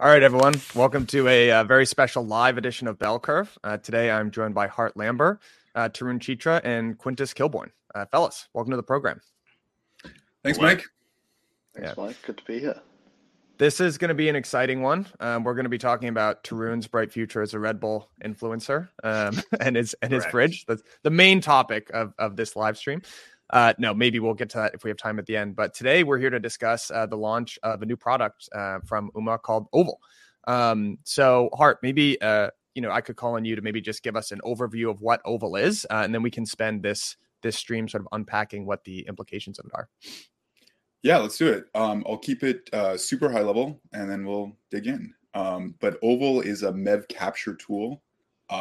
All right, everyone. Welcome to a, uh, very special live edition of Bell Curve. Uh, today, I'm joined by Hart Lambert, uh, Tarun Chitra, and Quintus Kilbourn. Uh, fellas, welcome to the program. Thanks, Mike. Thanks, yeah. Mike. Good to be here. This is going to be an exciting one. Um, we're going to be talking about Tarun's bright future as a Red Bull influencer um, and his and his fridge. That's the main topic of, of this live stream. Uh, no, maybe we'll get to that if we have time at the end. But today we're here to discuss uh, the launch of a new product uh, from UMA called Oval. Um, so, Hart, maybe uh, you know I could call on you to maybe just give us an overview of what Oval is, uh, and then we can spend this this stream sort of unpacking what the implications of it are. Yeah, let's do it. Um, I'll keep it uh, super high level, and then we'll dig in. Um, but Oval is a MEV capture tool,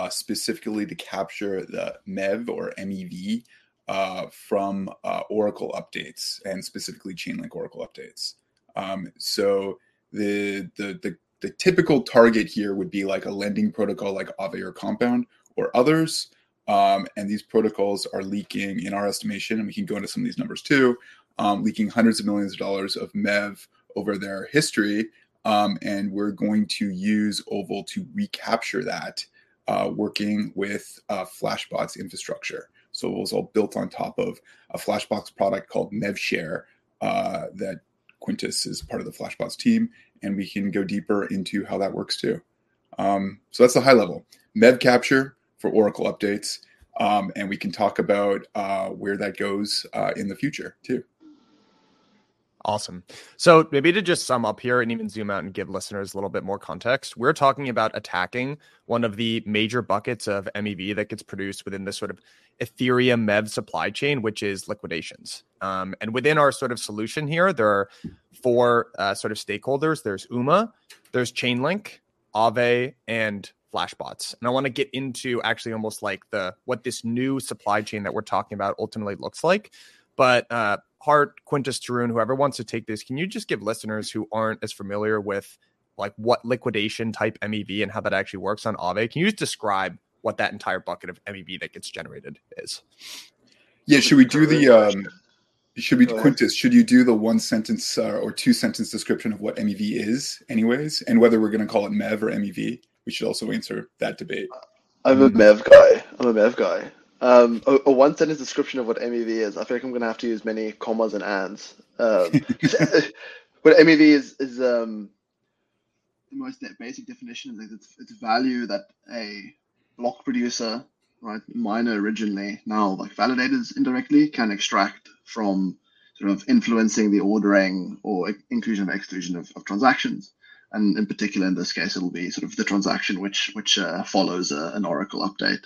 specifically to capture the MEV or MEV uh, from uh, Oracle updates and specifically Chainlink Oracle updates. Um, so the, the, the the typical target here would be like a lending protocol like Aave or Compound or others. Um, and these protocols are leaking, in our estimation, and we can go into some of these numbers too, um, leaking hundreds of millions of dollars of MEV over their history. Um, and we're going to use Oval to recapture that, uh, working with uh, Flashbots infrastructure. So it was all built on top of a Flashbots product called MevShare uh, that Quintus is part of the Flashbots team, and we can go deeper into how that works too. Um, so that's the high level. Mev capture for Oracle updates, um, and we can talk about uh, where that goes uh, in the future too. Awesome. So maybe to just sum up here and even zoom out and give listeners a little bit more context, we're talking about attacking one of the major buckets of MEV that gets produced within this sort of Ethereum MEV supply chain, which is liquidations. Um, and within our sort of solution here, there are four uh, sort of stakeholders. There's UMA, there's Chainlink, Aave, and Flashbots. And I want to get into actually almost like the what this new supply chain that we're talking about ultimately looks like. But uh, Hart, Quintus Tarun, whoever wants to take this, can you just give listeners who aren't as familiar with like what liquidation type MEV and how that actually works on Aave? Can you just describe what that entire bucket of MEV that gets generated is? Yeah, should we do the um should we Quintus, should you do the one sentence uh, or two sentence description of what MEV is anyways and whether we're going to call it MEV or MEV? We should also answer that debate. I'm a MEV guy. I'm a MEV guy. Um, a, a one sentence description of what MEV is. I feel like I'm going to have to use many commas and ands. Um, but MEV is is um, the most basic definition is it's, it's value that a block producer, right, miner originally, now like validators indirectly can extract from sort of influencing the ordering or inclusion or exclusion of, of transactions. And in particular, in this case, it'll be sort of the transaction which which uh, follows a, an Oracle update.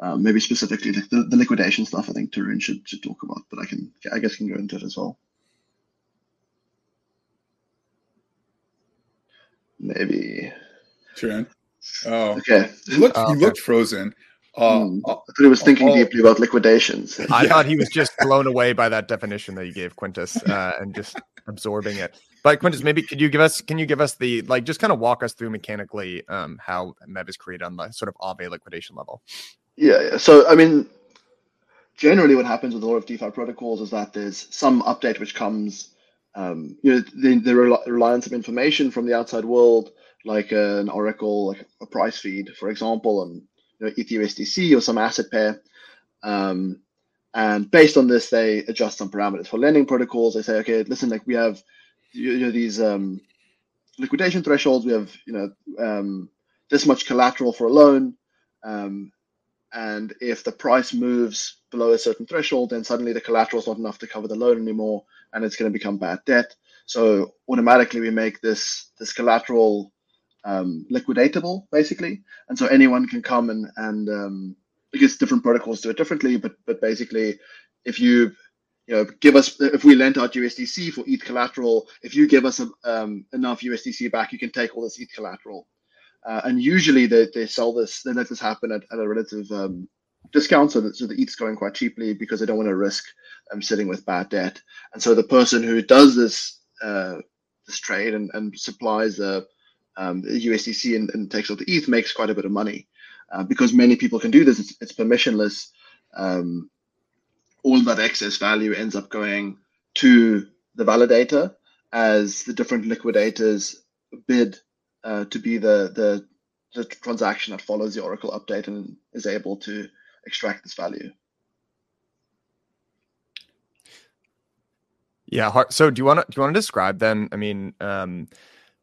Um, maybe specifically the, the, liquidation stuff. I think Tarun should should talk about, but I can I guess can go into it as well. Maybe. Tarun. Oh, okay. You looked, you looked frozen. Uh, mm. I thought he was thinking uh, deeply about liquidations. I yeah. thought he was just blown away by that definition that you gave Quintus uh, and just absorbing it. But Quintus, maybe could you give us can you give us the like just kind of walk us through mechanically um, how Mev is created on the sort of Aave liquidation level? Yeah, yeah. So I mean, generally, what happens with a lot of DeFi protocols is that there's some update which comes, um, you know, the, the reliance of information from the outside world, like an Oracle, like a price feed, for example, and you know, ETHUSDC or some asset pair. Um, and based on this, they adjust some parameters for lending protocols. They say, okay, listen, like we have you know these um, liquidation thresholds. We have you know um, this much collateral for a loan. Um, and if the price moves below a certain threshold, then suddenly the collateral is not enough to cover the loan anymore, and it's going to become bad debt. So automatically we make this this collateral um, liquidatable, basically, and so anyone can come and and um, because different protocols do it differently, but but basically, if you you know give us if we lent out USDC for ETH collateral, if you give us a, um, enough USDC back, you can take all this ETH collateral. Uh, and usually they, they sell this, they let this happen at, at a relative um, discount so that, so the ETH's going quite cheaply because they don't want to risk um, sitting with bad debt. And so the person who does this uh, this trade and, and supplies the, um, the USDC and, and, takes off the ETH makes quite a bit of money uh, because many people can do this. It's, it's permissionless. Um, all that excess value ends up going to the validator as the different liquidators bid uh, to be the, the the transaction that follows the Oracle update and is able to extract this value. Yeah. So do you want to do you want to describe then? I mean, um,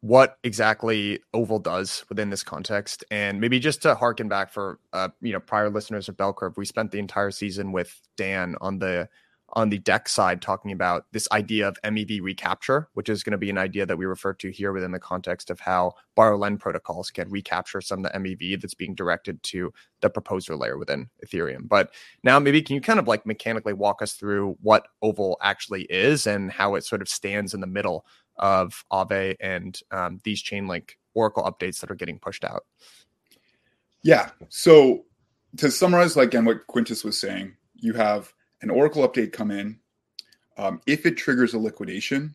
what exactly Oval does within this context, and maybe just to harken back for uh, you know prior listeners of Bell Curve, we spent the entire season with Dan on the on the DEX side talking about this idea of MEV recapture, which is going to be an idea that we refer to here within the context of how borrow lend protocols can recapture some of the MEV that's being directed to the proposer layer within Ethereum. But now maybe can you kind of like mechanically walk us through what Oval actually is and how it sort of stands in the middle of Aave and um, these Chainlink Oracle updates that are getting pushed out? Yeah. So to summarize, like, again, what Quintus was saying, you have an Oracle update come in. Um, if it triggers a liquidation,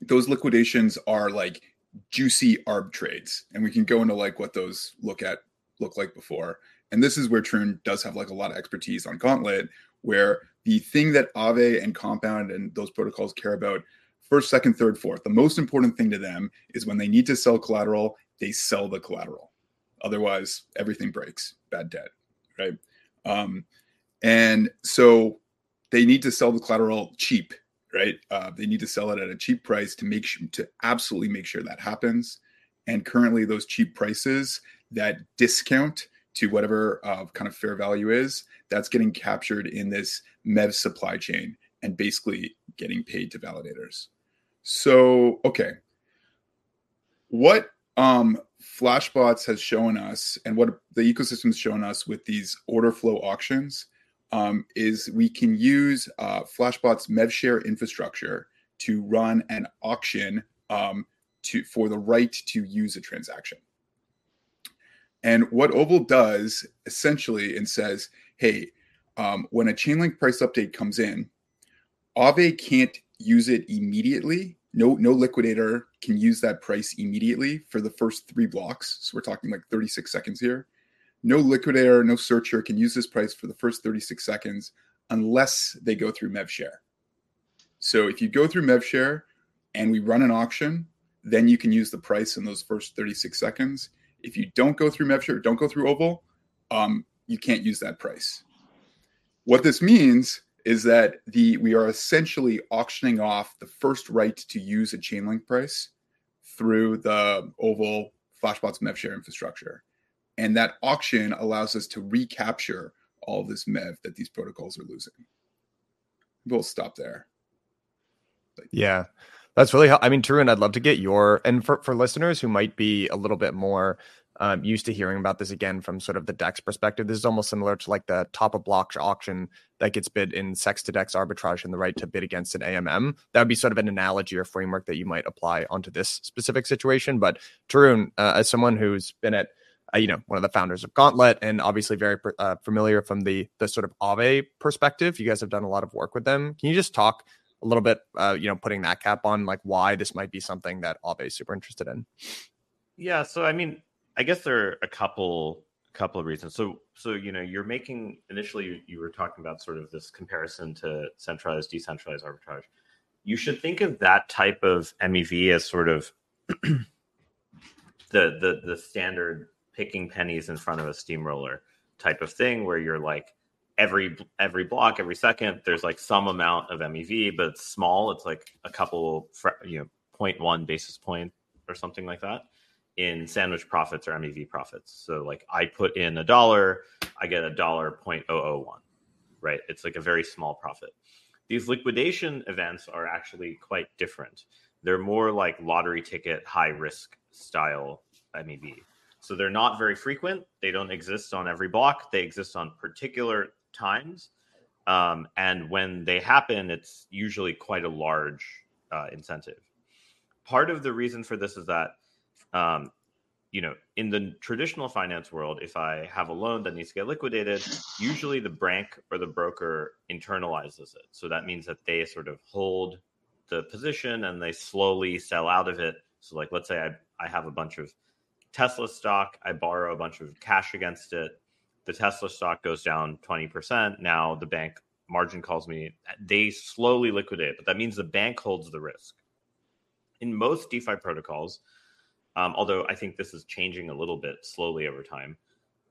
those liquidations are like juicy arb trades, and we can go into like what those look at look like before. And this is where Tarun does have like a lot of expertise on Gauntlet, where the thing that Aave and Compound and those protocols care about first, second, third, fourth. The most important thing to them is when they need to sell collateral, they sell the collateral. Otherwise, everything breaks. Bad debt, right? Um, and so they need to sell the collateral cheap, right? Uh, they need to sell it at a cheap price to make sure to absolutely make sure that happens. And currently, those cheap prices, that discount to whatever uh, kind of fair value is, that's getting captured in this MEV supply chain and basically getting paid to validators. So, okay, what um, Flashbots has shown us, and what the ecosystem has shown us with these order flow auctions, um, is we can use uh, Flashbot's MevShare infrastructure to run an auction um, to for the right to use a transaction. And what Oval does essentially and says, hey, um, when a Chainlink price update comes in, Aave can't use it immediately. No, no liquidator can use that price immediately for the first three blocks. So we're talking like 36 seconds here no liquidator, no searcher can use this price for the first 36 seconds unless they go through MevShare. So if you go through MevShare and we run an auction, then you can use the price in those first 36 seconds. If you don't go through MevShare, don't go through Oval, um, you can't use that price. What this means is that the we are essentially auctioning off the first right to use a Chainlink price through the Oval Flashbots MevShare infrastructure. And that auction allows us to recapture all this MEV that these protocols are losing. We'll stop there. Like, yeah. That's really, how, I mean, Tarun, I'd love to get your, and for, for listeners who might be a little bit more um, used to hearing about this again from sort of the DEX perspective, this is almost similar to like the top of block auction that gets bid in CEX to DEX arbitrage and the right to bid against an AMM. That would be sort of an analogy or framework that you might apply onto this specific situation. But Tarun, uh, as someone who's been at uh, you know, one of the founders of Gauntlet, and obviously very uh, familiar from the the sort of Aave perspective. You guys have done a lot of work with them. Can you just talk a little bit, uh, you know, putting that cap on, like why this might be something that Aave is super interested in? Yeah, so I mean, I guess there are a couple couple of reasons. So, so you know, you're making initially you, you were talking about sort of this comparison to centralized, decentralized arbitrage. You should think of that type of MEV as sort of the the the standard picking pennies in front of a steamroller type of thing where you're like every every block every second there's like some amount of mev but it's small. It's like a couple you know 0.1 basis point or something like that in sandwich profits or mev profits. So like i put in a dollar i get a dollar 0.001 right? It's like a very small profit. These liquidation events are actually quite different. They're more like lottery ticket high risk style mev so they're not very frequent. They don't exist on every block. They exist on particular times. Um, and when they happen, it's usually quite a large uh, incentive. Part of the reason for this is that, um, you know, in the traditional finance world, if I have a loan that needs to get liquidated, usually the bank or the broker internalizes it. So that means that they sort of hold the position and they slowly sell out of it. So, like, let's say I, I have a bunch of Tesla stock, I borrow a bunch of cash against it. The Tesla stock goes down 20%. Now the bank margin calls me, they slowly liquidate, but that means the bank holds the risk. In most DeFi protocols, um, although I think this is changing a little bit slowly over time.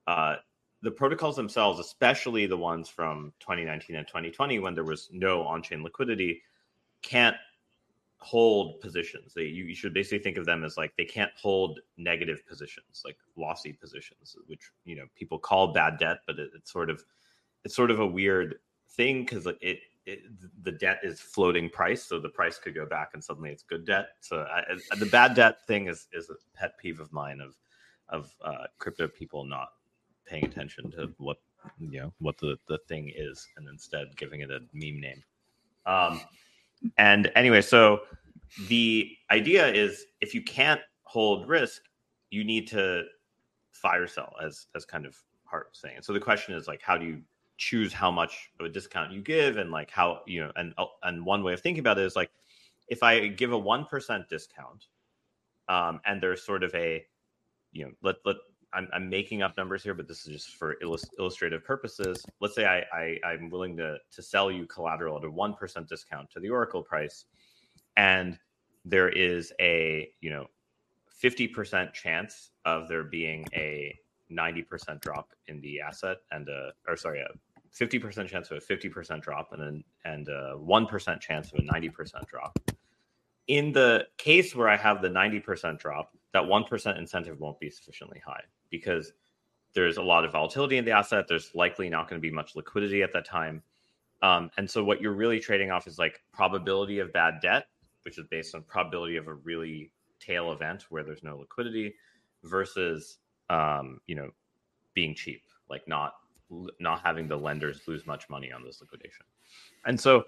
Uh, the protocols themselves, especially the ones from 2019 and 2020, when there was no on-chain liquidity, can't hold positions. They, you, you, should basically think of them as like they can't hold negative positions, like lossy positions, which you know people call bad debt, but it, it's sort of it's sort of a weird thing because it it, the debt is floating price, so the price could go back and suddenly it's good debt. So I, the bad debt thing is is a pet peeve of mine of of uh, crypto people not paying attention to what you know what the the thing is and instead giving it a meme name. Um, and anyway, so the idea is if you can't hold risk, you need to fire sell, as as kind of Hart saying. So the question is like, how do you choose how much of a discount you give and like how you know and and one way of thinking about it is like if i give a 1% discount um and there's sort of a you know let let i'm, I'm making up numbers here but this is just for illust- illustrative purposes. Let's say I, I i'm willing to to sell you collateral at a 1% discount to the oracle price and there is a you know 50% chance of there being a 90% drop in the asset and a or sorry a 50% chance of a 50% drop and then and a 1% chance of a 90% drop in the case where i have the 90% drop that 1% incentive won't be sufficiently high because there's a lot of volatility in the asset there's likely not going to be much liquidity at that time um, and so what you're really trading off is like probability of bad debt which is based on probability of a really tail event where there's no liquidity versus um, you know, being cheap, like not not having the lenders lose much money on this liquidation. And so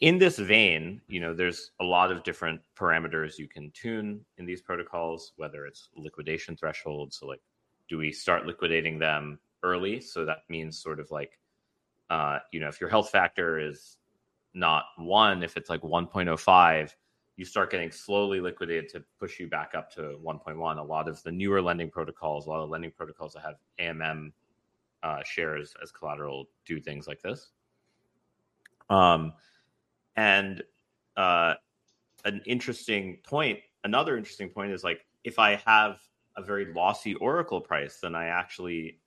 in this vein, you know, there's a lot of different parameters you can tune in these protocols, whether it's liquidation thresholds. So like, do we start liquidating them early? So that means sort of like, uh, you know, if your health factor is not one, if it's like 1.05, you start getting slowly liquidated to push you back up to 1.1. A lot of the newer lending protocols, a lot of lending protocols that have AMM uh, shares as collateral do things like this. Um, and uh, an interesting point, another interesting point is like if I have a very lossy Oracle price, then I actually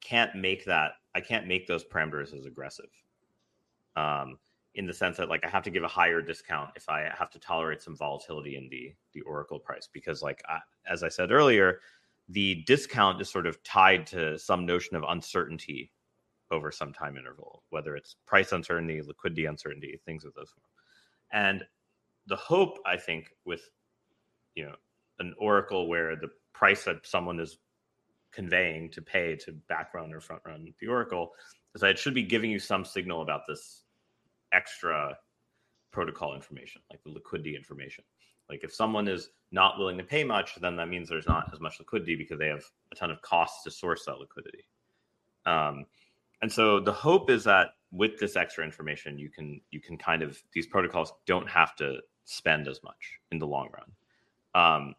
can't make that. I can't make those parameters as aggressive. Um, in the sense that like I have to give a higher discount if I have to tolerate some volatility in the the Oracle price because like I, as I said earlier, the discount is sort of tied to some notion of uncertainty over some time interval, whether it's price uncertainty, liquidity uncertainty, things of those. And the hope I think with you know an Oracle where the price that someone is conveying to pay to back run or front run the Oracle is that it should be giving you some signal about this extra protocol information, like the liquidity information. Like if someone is not willing to pay much, then that means there's not as much liquidity because they have a ton of costs to source that liquidity. Um, and so the hope is that with this extra information, you can you can kind of these protocols don't have to spend as much in the long run. Um,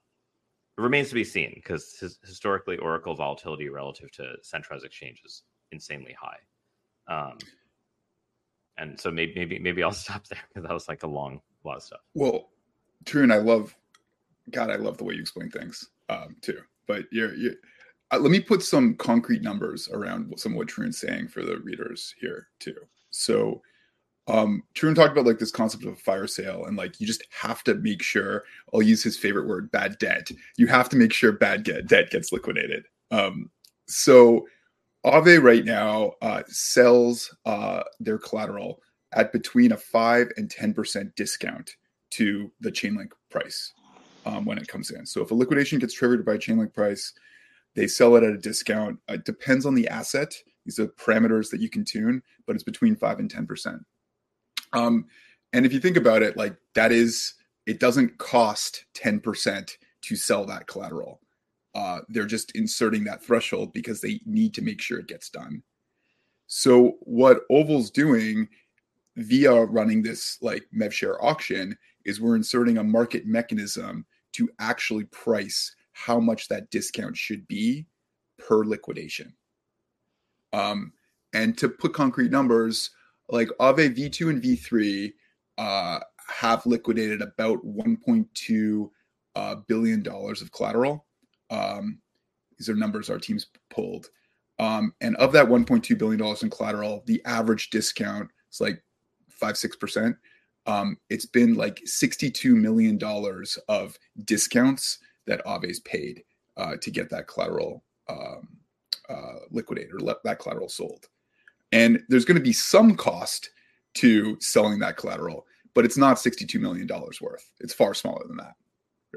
it remains to be seen because his, historically Oracle volatility relative to centralized exchanges is insanely high. Um, and so maybe maybe maybe I'll stop there because that was like a long lot of stuff. Well, and I love, God, I love the way you explain things um, too. But you're, you uh, let me put some concrete numbers around some of what Tarun saying for the readers here too. So, um, Tarun talked about like this concept of a fire sale, and like you just have to make sure. I'll use his favorite word, bad debt. You have to make sure bad get, debt gets liquidated. Um, so Aave right now uh, sells uh, their collateral at between a five and ten percent discount to the Chainlink price um, when it comes in. So if a liquidation gets triggered by Chainlink price, they sell it at a discount. It depends on the asset. These are parameters that you can tune, but it's between five and ten percent. Um, and if you think about it, like that is, it doesn't cost ten percent to sell that collateral. Uh, they're just inserting that threshold because they need to make sure it gets done. So what Oval's doing via running this like MevShare auction is we're inserting a market mechanism to actually price how much that discount should be per liquidation. Um, and to put concrete numbers, like Aave V2 and V3 uh, have liquidated about 1.2 uh, billion dollars of collateral. Um, these are numbers our teams pulled. Um, and of that 1.2 billion dollars in collateral, the average discount is like five six percent. Um, it's been like 62 million dollars of discounts that Aave's paid uh, to get that collateral um, uh, liquidated or that collateral sold. And there's going to be some cost to selling that collateral, but it's not $62 million worth. It's far smaller than that,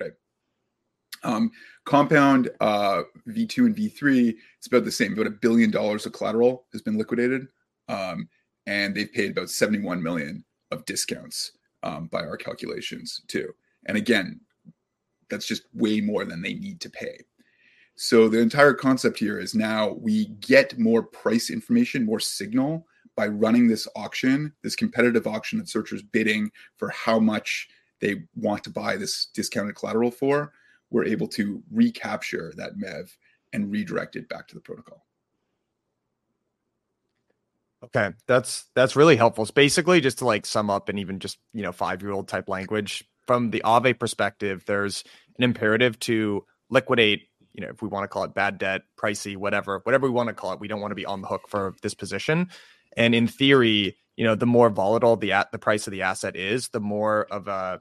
right? Um, compound uh, V2 and V3, it's about the same. About a billion dollars of collateral has been liquidated, um, and they've paid about 71 million of discounts um, by our calculations too. And again, that's just way more than they need to pay. So the entire concept here is now we get more price information, more signal by running this auction, this competitive auction that searchers bidding for how much they want to buy this discounted collateral for. We're able to recapture that MEV and redirect it back to the protocol. Okay, that's that's really helpful. It's basically just to like sum up and even just you know five year old type language from the Aave perspective. There's an imperative to liquidate you know, if we want to call it bad debt, pricey, whatever, whatever we want to call it, we don't want to be on the hook for this position. And in theory, you know, the more volatile the at the price of the asset is, the more of a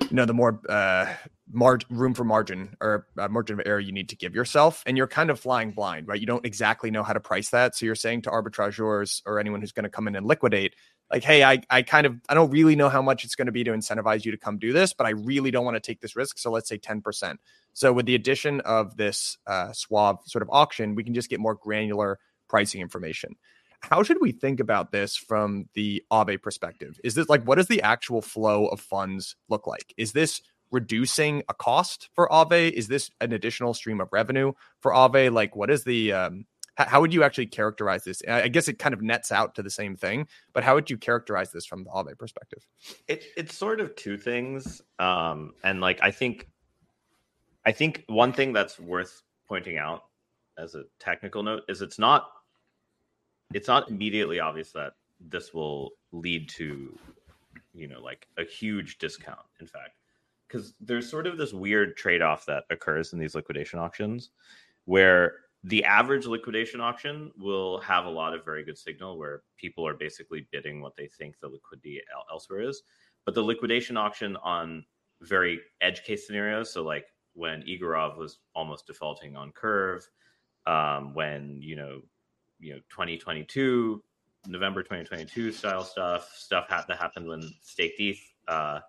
you know, the more uh, mar- room for margin or uh, margin of error you need to give yourself, and you're kind of flying blind, right? You don't exactly know how to price that, so you're saying to arbitrageurs or anyone who's going to come in and liquidate, like, hey, I, I kind of I don't really know how much it's going to be to incentivize you to come do this, but I really don't want to take this risk. So let's say 10%. So with the addition of this uh, Suave sort of auction, we can just get more granular pricing information. How should we think about this from the Aave perspective? Is this like what does the actual flow of funds look like? Is this reducing a cost for Aave? Is this an additional stream of revenue for Aave? Like what is the um, how would you actually characterize this? I guess it kind of nets out to the same thing, but how would you characterize this from the Aave perspective? It, it's sort of two things, um, and like I think, I think one thing that's worth pointing out as a technical note is it's not, it's not immediately obvious that this will lead to, you know, like a huge discount. In fact, because there's sort of this weird trade off that occurs in these liquidation auctions, where the average liquidation auction will have a lot of very good signal where people are basically bidding what they think the liquidity elsewhere is. But the liquidation auction on very edge case scenarios, so like when Egorov was almost defaulting on Curve, um, when you know, you know, 2022, November 2022 style stuff, stuff that happened when Staked ETH uh,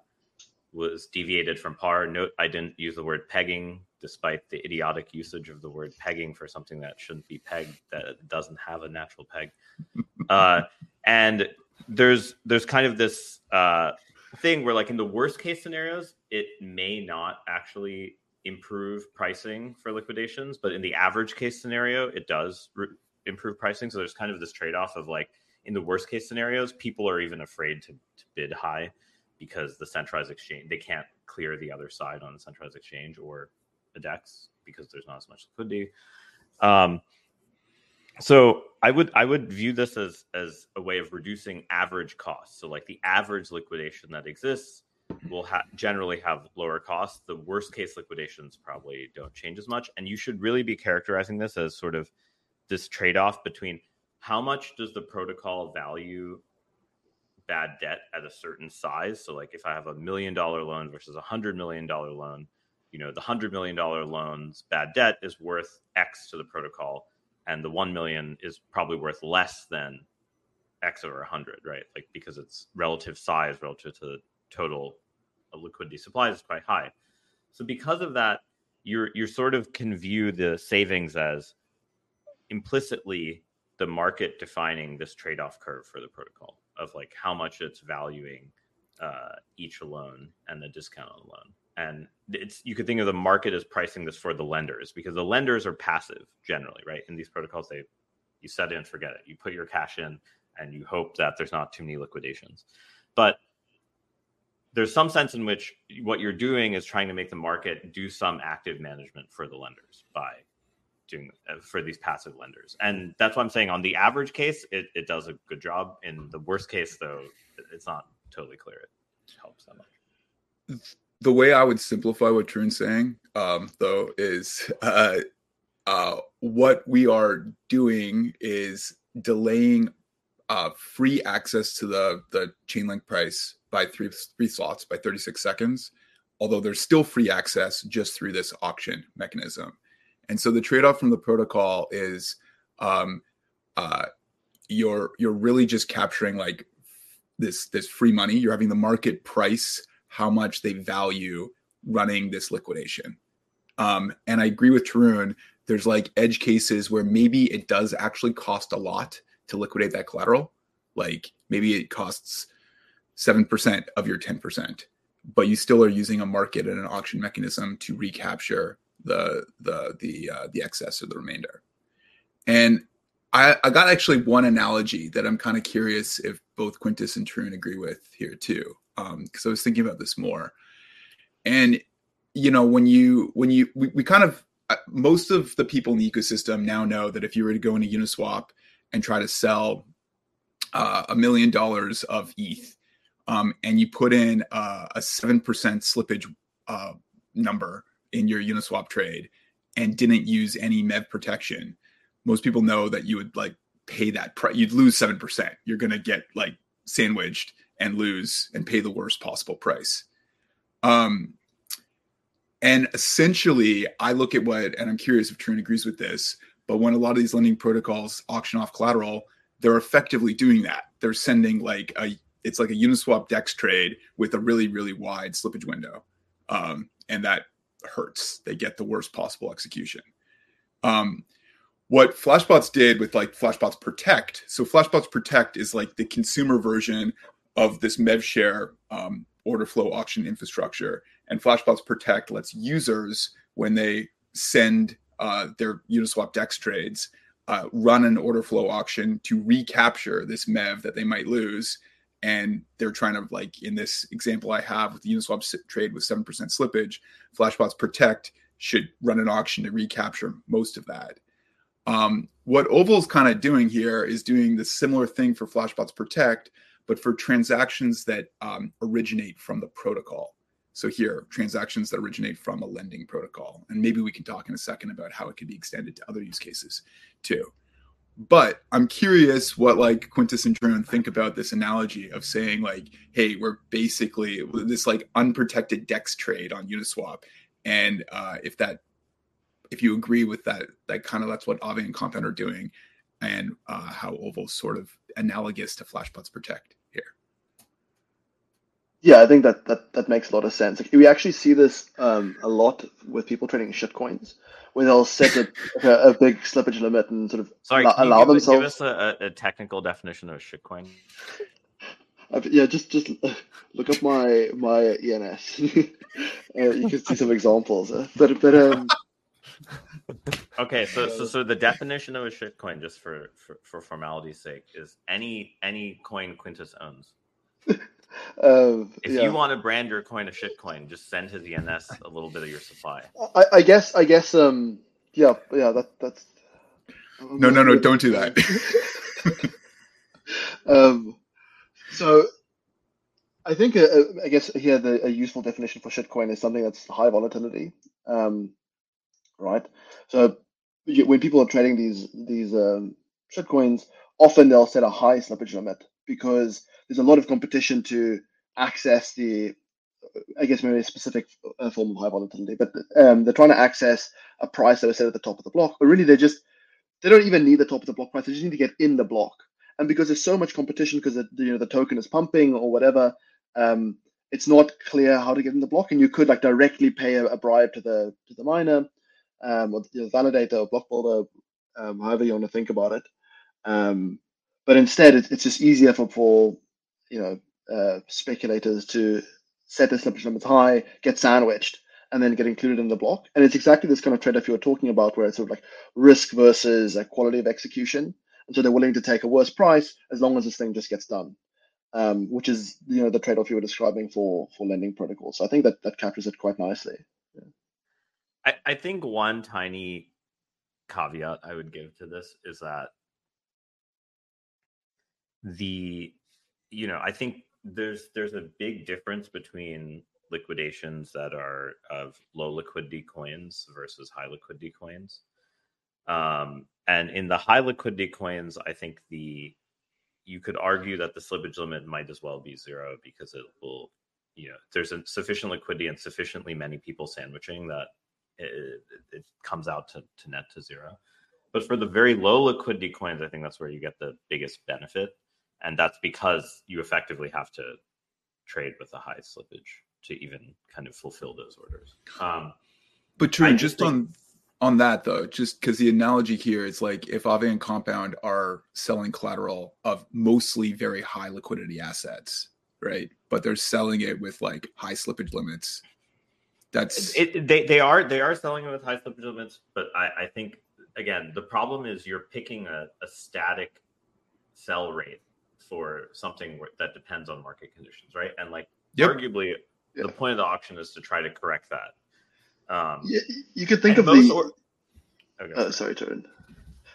was deviated from par. Note I didn't use the word pegging despite the idiotic usage of the word pegging for something that shouldn't be pegged that doesn't have a natural peg. Uh, and there's there's kind of this uh, thing where like in the worst case scenarios it may not actually improve pricing for liquidations but in the average case scenario it does re- improve pricing. So there's kind of this trade-off of like in the worst case scenarios people are even afraid to, to bid high because the centralized exchange they can't clear the other side on the centralized exchange or the DEX because there's not as much liquidity. Um, so I would I would view this as as a way of reducing average costs. So like the average liquidation that exists will ha- generally have lower costs. The worst case liquidations probably don't change as much, and you should really be characterizing this as sort of this trade off between how much does the protocol value bad debt at a certain size. So like if I have a million dollar loan versus a hundred million dollar loan, you know the hundred million dollar loans bad debt is worth X to the protocol, and the one million is probably worth less than X over a hundred, right? Like because its relative size relative to the total liquidity supplies is quite high. So because of that, you're you're sort of can view the savings as implicitly the market defining this trade-off curve for the protocol of like how much it's valuing uh, each loan and the discount on the loan and it's you could think of the market as pricing this for the lenders because the lenders are passive generally, right? In these protocols, they you set it and forget it. You put your cash in and you hope that there's not too many liquidations. But there's some sense in which what you're doing is trying to make the market do some active management for the lenders by doing uh, for these passive lenders. And that's what I'm saying. On the average case, it, it does a good job. In the worst case, though, it's not totally clear it helps that much. The way I would simplify what Tarun's saying, um, though, is uh, uh, what we are doing is delaying uh, free access to the the Chainlink price by three three slots by 36 seconds, although there's still free access just through this auction mechanism. And so the trade-off from the protocol is um, uh, you're you're really just capturing like this this free money. You're having the market price how much they value running this liquidation. Um, and I agree with Tarun. There's like edge cases where maybe it does actually cost a lot to liquidate that collateral. Like maybe it costs 7% of your 10%, but you still are using a market and an auction mechanism to recapture the the the uh, the excess or the remainder. And I, I got actually one analogy that I'm kind of curious if both Quintus and Tarun agree with here too, because um, I was thinking about this more. And you know, when you when you we, we kind of uh, most of the people in the ecosystem now know that if you were to go into Uniswap and try to sell uh, a million dollars of ETH, um, and you put in uh, a seven percent slippage uh, number in your Uniswap trade and didn't use any MEV protection, most people know that you would like pay that price. You'd lose seven percent. You're gonna get like sandwiched and lose and pay the worst possible price. Um, and essentially, I look at what, and I'm curious if Tarun agrees with this, but when a lot of these lending protocols auction off collateral, they're effectively doing that. They're sending like a, it's like a Uniswap DEX trade with a really, really wide slippage window. Um, and that hurts. They get the worst possible execution. Um, what Flashbots did with like Flashbots Protect, so Flashbots Protect is like the consumer version of this MevShare um, order flow auction infrastructure. And Flashbots Protect lets users, when they send uh, their Uniswap DEX trades, uh, run an order flow auction to recapture this MEV that they might lose and they're trying to like in this example I have with the Uniswap trade with seven percent slippage, Flashbots Protect should run an auction to recapture most of that. Um, what Oval's kind of doing here is doing the similar thing for Flashbots Protect, but for transactions that um, originate from the protocol. So here, transactions that originate from a lending protocol, and maybe we can talk in a second about how it could be extended to other use cases too. But I'm curious what like Quintus and Tarun think about this analogy of saying like, hey, we're basically this like unprotected DEX trade on Uniswap, and uh, if that, if you agree with that, that kind of that's what Aave and Compound are doing, and uh, how Oval's sort of analogous to Flashbots Protect. Yeah, I think that that that makes a lot of sense. We actually see this um, a lot with people trading shitcoins where they'll set a, a, big slippage limit and sort of Sorry, allow, allow give, themselves. Give us a, a, technical definition of a shitcoin. yeah, just just look up my my ENS. uh, you can see some examples, uh, but but um. okay, so, so so the definition of a shitcoin, just for, for for formality's sake, is any any coin Quintus owns. Um, if yeah. you want to brand your coin a shitcoin, just send his ENS a little bit of your supply. I, I guess. I guess. Um. Yeah. Yeah. That. That's. no. No. No. Don't do that. um. So. I think. Uh, uh, I guess here the a useful definition for shitcoin is something that's high volatility. Um. Right. So you, when people are trading these these um, shitcoins, often they'll set a high slippage limit because there's a lot of competition to access the I guess maybe a specific uh, form of high volatility, but um, they're trying to access a price that was set at the top of the block. But really, they just they don't even need the top of the block price. They just need to get in the block. And because there's so much competition, because the, you know the token is pumping or whatever, um, it's not clear how to get in the block. And you could like directly pay a, a bribe to the to the miner, um, or the validator or block builder, um, however you want to think about it. But instead, it, it's just easier for for you know uh, speculators to set their slippage limits high, get sandwiched, and then get included in the block. And it's exactly this kind of trade-off you were talking about, where it's sort of like risk versus quality of execution. And so they're willing to take a worse price as long as this thing just gets done, um, which is you know the trade-off you were describing for for lending protocols. So I think that that captures it quite nicely. Yeah. I, I think one tiny caveat I would give to this is that the you know I think there's there's a big difference between liquidations that are of low liquidity coins versus high liquidity coins. Um, and in the high liquidity coins, I think the you could argue that the slippage limit might as well be zero because it will, you know, there's a sufficient liquidity and sufficiently many people sandwiching that it, it comes out to, to net to zero. But for the very low liquidity coins, I think that's where you get the biggest benefit. And that's because you effectively have to trade with a high slippage to even kind of fulfill those orders. Um, but true, just think, on on that though, just because the analogy here is like if Aave and Compound are selling collateral of mostly very high liquidity assets, right? But they're selling it with like high slippage limits. That's it, they they are they are selling it with high slippage limits, but I, I think again the problem is you're picking a, a static sell rate for something that depends on market conditions, right? And like yep. arguably yeah. the point of the auction is to try to correct that. Um, yeah, you could think of the. Or- okay. uh, sorry, Tarun.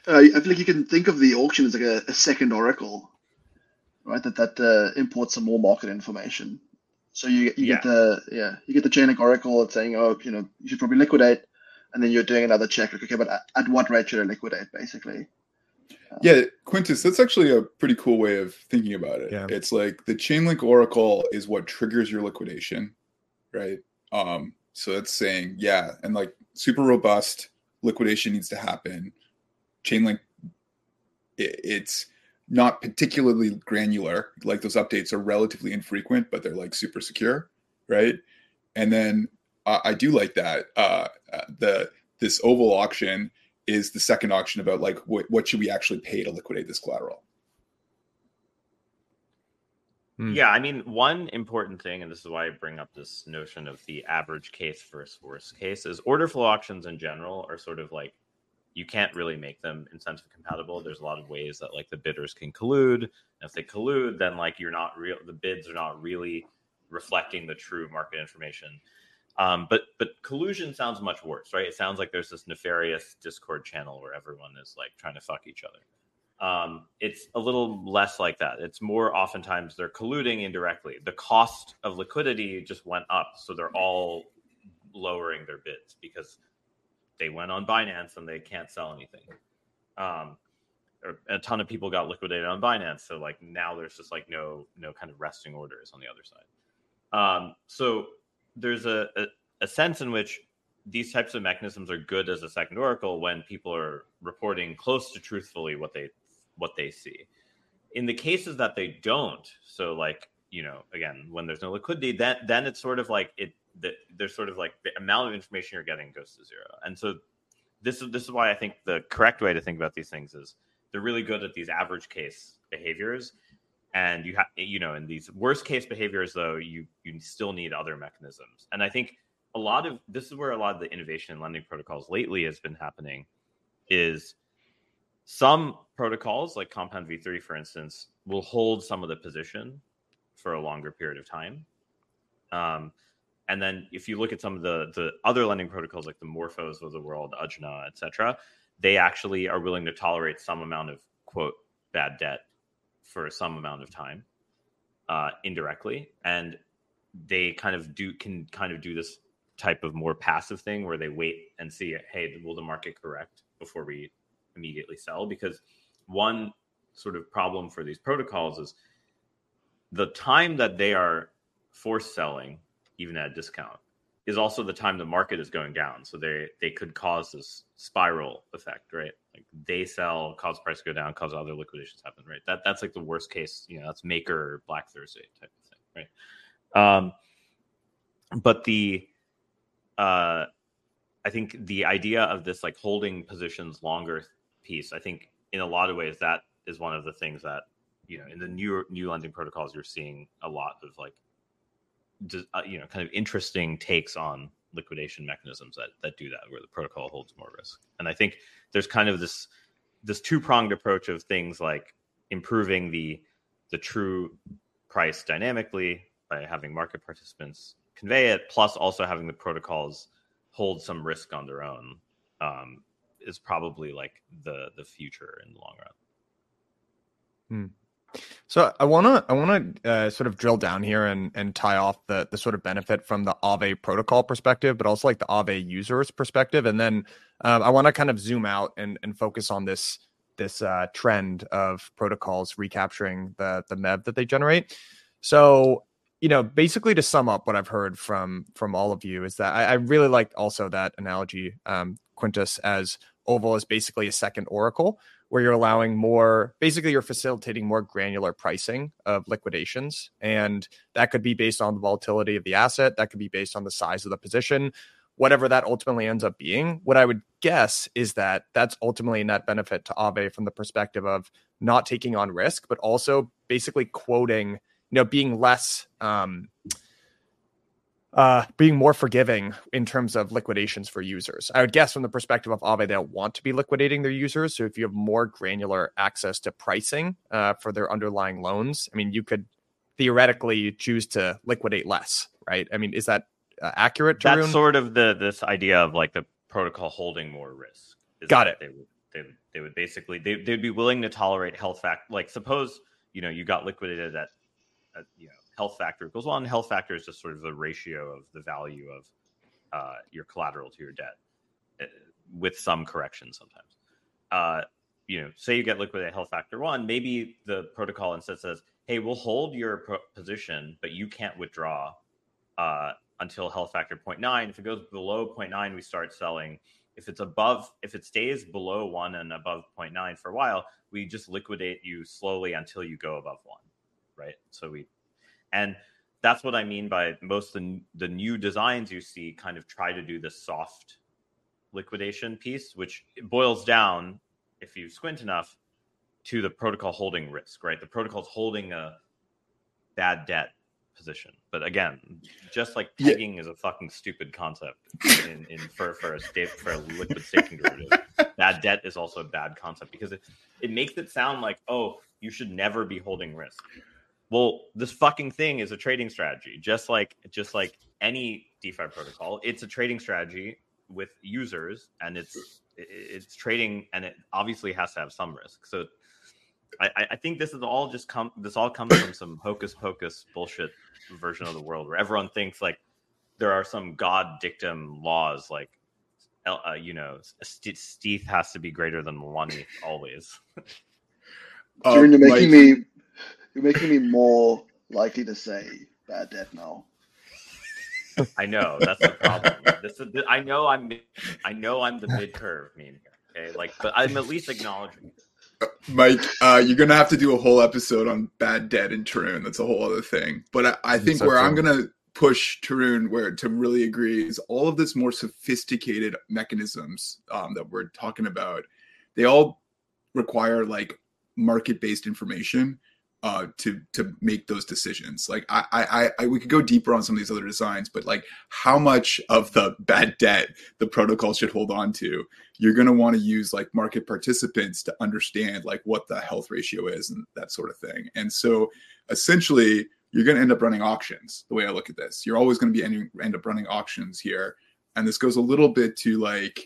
Uh, I feel like you can think of the auction as like a, a second oracle, right? That that uh, imports some more market information. So you you yeah. get the yeah you get the Chainlink oracle saying oh you know you should probably liquidate, and then you're doing another check like okay but at, at what rate should I liquidate basically. Yeah, Quintus, that's actually a pretty cool way of thinking about it. Yeah. It's like the Chainlink Oracle is what triggers your liquidation, right? Um, so that's saying, yeah, and like super robust liquidation needs to happen. Chainlink, it, it's not particularly granular. Like those updates are relatively infrequent, but they're like super secure, right? And then uh, I do like that. Uh, uh, the this oval auction is the second auction about like what, what should we actually pay to liquidate this collateral? Hmm. yeah i mean one important thing and this is why i bring up this notion of the average case versus worst case is order flow auctions in general are sort of like you can't really make them incentive compatible. There's a lot of ways that like the bidders can collude and if they collude then like you're not real the bids are not really reflecting the true market information um, but but collusion sounds much worse, right? It sounds like there's this nefarious Discord channel where everyone is like trying to fuck each other. Um, it's a little less like that. It's more oftentimes they're colluding indirectly. The cost of liquidity just went up, so they're all lowering their bids because they went on Binance and they can't sell anything. Um, a ton of people got liquidated on Binance, so like now there's just like no no kind of resting orders on the other side. Um, so there's a, a, a sense in which these types of mechanisms are good as a second oracle when people are reporting close to truthfully what they what they see. In the cases that they don't, so like you know, again, when there's no liquidity, then then it's sort of like it. The, there's sort of like the amount of information you're getting goes to zero, and so this is this is why I think the correct way to think about these things is they're really good at these average case behaviors, and you have you know in these worst case behaviors though you you still need other mechanisms. And i think a lot of this is where a lot of the innovation in lending protocols lately has been happening is some protocols like compound v3 for instance will hold some of the position for a longer period of time. Um, and then if you look at some of the the other lending protocols like the morphos of the world Ajna, etc they actually are willing to tolerate some amount of quote bad debt for some amount of time uh, indirectly, and they kind of do can kind of do this type of more passive thing where they wait and see, hey, will the market correct before we immediately sell? Because one sort of problem for these protocols is the time that they are forced selling, even at a discount, is also the time the market is going down. So they they could cause this spiral effect, right? Like they sell, cause price go down, cause other liquidations happen, right? That that's like the worst case. You know, that's Maker Black Thursday type of thing, right? Um, but the uh, I think the idea of this like holding positions longer piece, I think in a lot of ways that is one of the things that you know in the new new lending protocols you're seeing a lot of like you know kind of interesting takes on liquidation mechanisms that that do that where the protocol holds more risk and i think there's kind of this this two pronged approach of things like improving the the true price dynamically by having market participants convey it plus also having the protocols hold some risk on their own um, is probably like the the future in the long run Hmm. So I want to I want to uh, sort of drill down here and and tie off the the sort of benefit from the Aave protocol perspective, but also like the Aave users perspective, and then um, I want to kind of zoom out and and focus on this this uh, trend of protocols recapturing the the MEV that they generate. So you know, basically to sum up what I've heard from from all of you is that I, I really like also that analogy, um, Quintus, as Oval is basically a second Oracle where you're allowing more basically you're facilitating more granular pricing of liquidations. And that could be based on the volatility of the asset that could be based on the size of the position whatever that ultimately ends up being. What i would guess is that that's ultimately a net benefit to Aave from the perspective of not taking on risk but also basically quoting you know being less um uh, being more forgiving in terms of liquidations for users. I would guess from the perspective of Aave, they'll want to be liquidating their users. So if you have more granular access to pricing uh, for their underlying loans, I mean, you could theoretically choose to liquidate less, right? I mean, is that uh, accurate? Tarun? That's sort of the this idea of like the protocol holding more risk. Got it. They would, they, they would basically they, they'd be willing to tolerate health fact. Like suppose you know you got liquidated at, at you know health factor goes on. Health factor is just sort of the ratio of the value of uh, your collateral to your debt, uh, with some corrections sometimes. Uh, you know, say you get liquidated health factor one, maybe the protocol instead says, "Hey, we'll hold your pro- position, but you can't withdraw uh, until health factor 0.9. If it goes below 0.9, we start selling. If it's above, if it stays below one and above 0.9 for a while, we just liquidate you slowly until you go above one, right? So we and that's what I mean by most of the, the new designs you see kind of try to do the soft liquidation piece, which boils down, if you squint enough, to the protocol holding risk, right? The protocol's holding a bad debt position. But again, just like pegging yeah. is a fucking stupid concept in, in for for a state for a liquid staking derivative. Bad debt is also a bad concept because it, it makes it sound like, oh, you should never be holding risk. Well, this fucking thing is a trading strategy, just like just like any DeFi protocol. It's a trading strategy with users, and it's it's trading, and it obviously has to have some risk. So, I, I think this is all just come. This all comes from some hocus pocus bullshit version of the world where everyone thinks like there are some god dictum laws like uh, you know, Steve has to be greater than Milani always. Uh, you're making me you're making me more likely to say bad debt now. I know that's the problem. this is I know I'm I know I'm the mid curve mean here. Okay, like but I'm at least acknowledging. Uh, Mike, uh, you're gonna have to do a whole episode on bad debt and Tarun. That's a whole other thing. But I, I think so where true. I'm gonna push Tarun where to really agree is all of this more sophisticated mechanisms um, that we're talking about. They all require like market based information uh, to to make those decisions. Like I, I, I, we could go deeper on some of these other designs, but like how much of the bad debt the protocol should hold on to, you're going to want to use like market participants to understand like what the health ratio is and that sort of thing. And so essentially, you're going to end up running auctions. The way I look at this, you're always going to be end, end up running auctions here, and this goes a little bit to like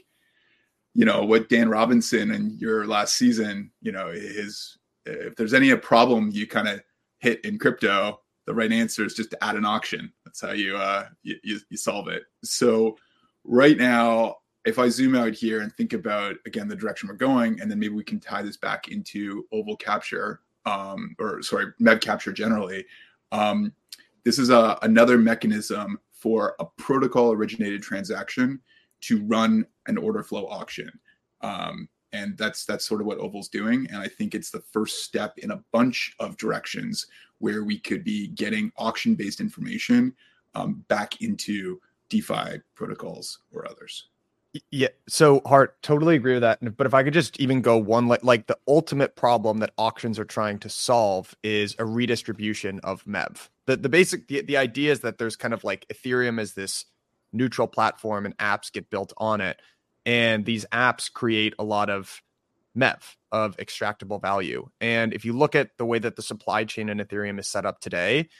you know what Dan Robinson and your last season, you know, his if there's any problem you kind of hit in crypto, the right answer is just to add an auction. That's how you uh you, you, you solve it. So right now, if I zoom out here and think about again the direction we're going, and then maybe we can tie this back into oval capture, um, or sorry, MEV capture generally. Um, this is a, another mechanism for a protocol originated transaction to run an order flow auction. Um, and that's that's sort of what oval's doing and i think it's the first step in a bunch of directions where we could be getting auction based information um, back into defi protocols or others Yeah. So Hart, totally agree with that. But if I could just even go one like like the ultimate problem that auctions are trying to solve is a redistribution of MEV. The the basic the, the idea is that there's kind of like Ethereum as this neutral platform and apps get built on it. And these apps create a lot of MEV of extractable value. And if you look at the way that the supply chain in Ethereum is set up today,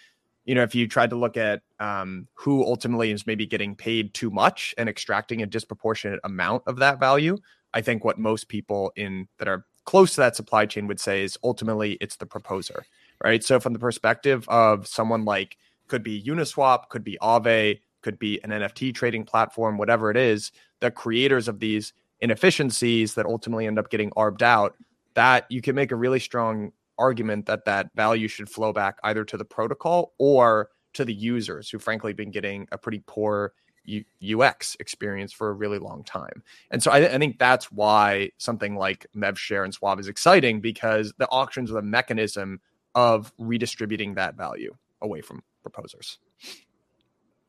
you know, if you tried to look at um, who ultimately is maybe getting paid too much and extracting a disproportionate amount of that value, I think what most people in that are close to that supply chain would say is ultimately it's the proposer, right? So from the perspective of someone like could be Uniswap, could be Aave, could be an NFT trading platform, whatever it is, the creators of these inefficiencies that ultimately end up getting arbed out, that you can make a really strong argument that that value should flow back either to the protocol or to the users who frankly been getting a pretty poor U- UX experience for a really long time. And so I, th- I, think that's why something like MevShare and Suave is exciting because the auctions are the mechanism of redistributing that value away from proposers.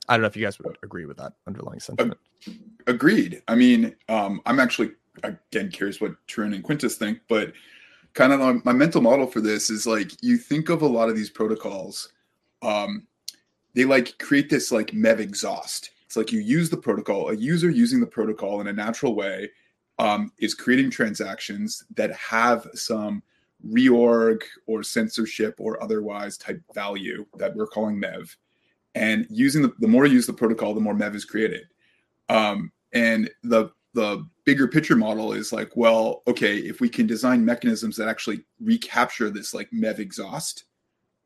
I don't know if you guys would agree with that underlying sentiment. Agreed. I mean, um, I'm actually again curious what Tarun and Quintus think, but kind of my mental model for this is like you think of a lot of these protocols um they like create this like mev exhaust it's like you use the protocol a user using the protocol in a natural way um, is creating transactions that have some reorg or censorship or otherwise type value that we're calling mev and using the, the more you use the protocol the more mev is created um, and the the bigger picture model is like, well, okay, if we can design mechanisms that actually recapture this like MEV exhaust,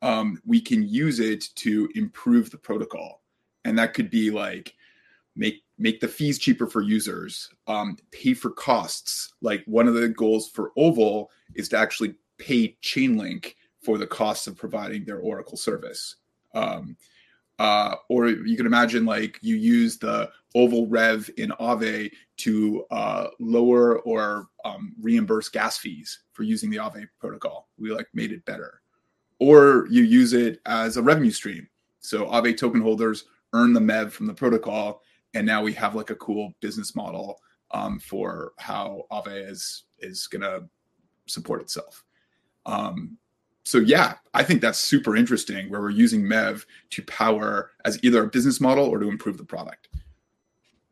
um, we can use it to improve the protocol. And that could be like make make the fees cheaper for users, um, pay for costs. Like one of the goals for Oval is to actually pay Chainlink for the costs of providing their Oracle service. Um, uh, or you can imagine like you use the oval rev in Aave to uh, lower or um, reimburse gas fees for using the Aave protocol. We like made it better. Or you use it as a revenue stream. So Aave token holders earn the MEV from the protocol, and now we have like a cool business model um, for how Aave is is gonna support itself. Um, so yeah, I think that's super interesting where we're using Mev to power as either a business model or to improve the product.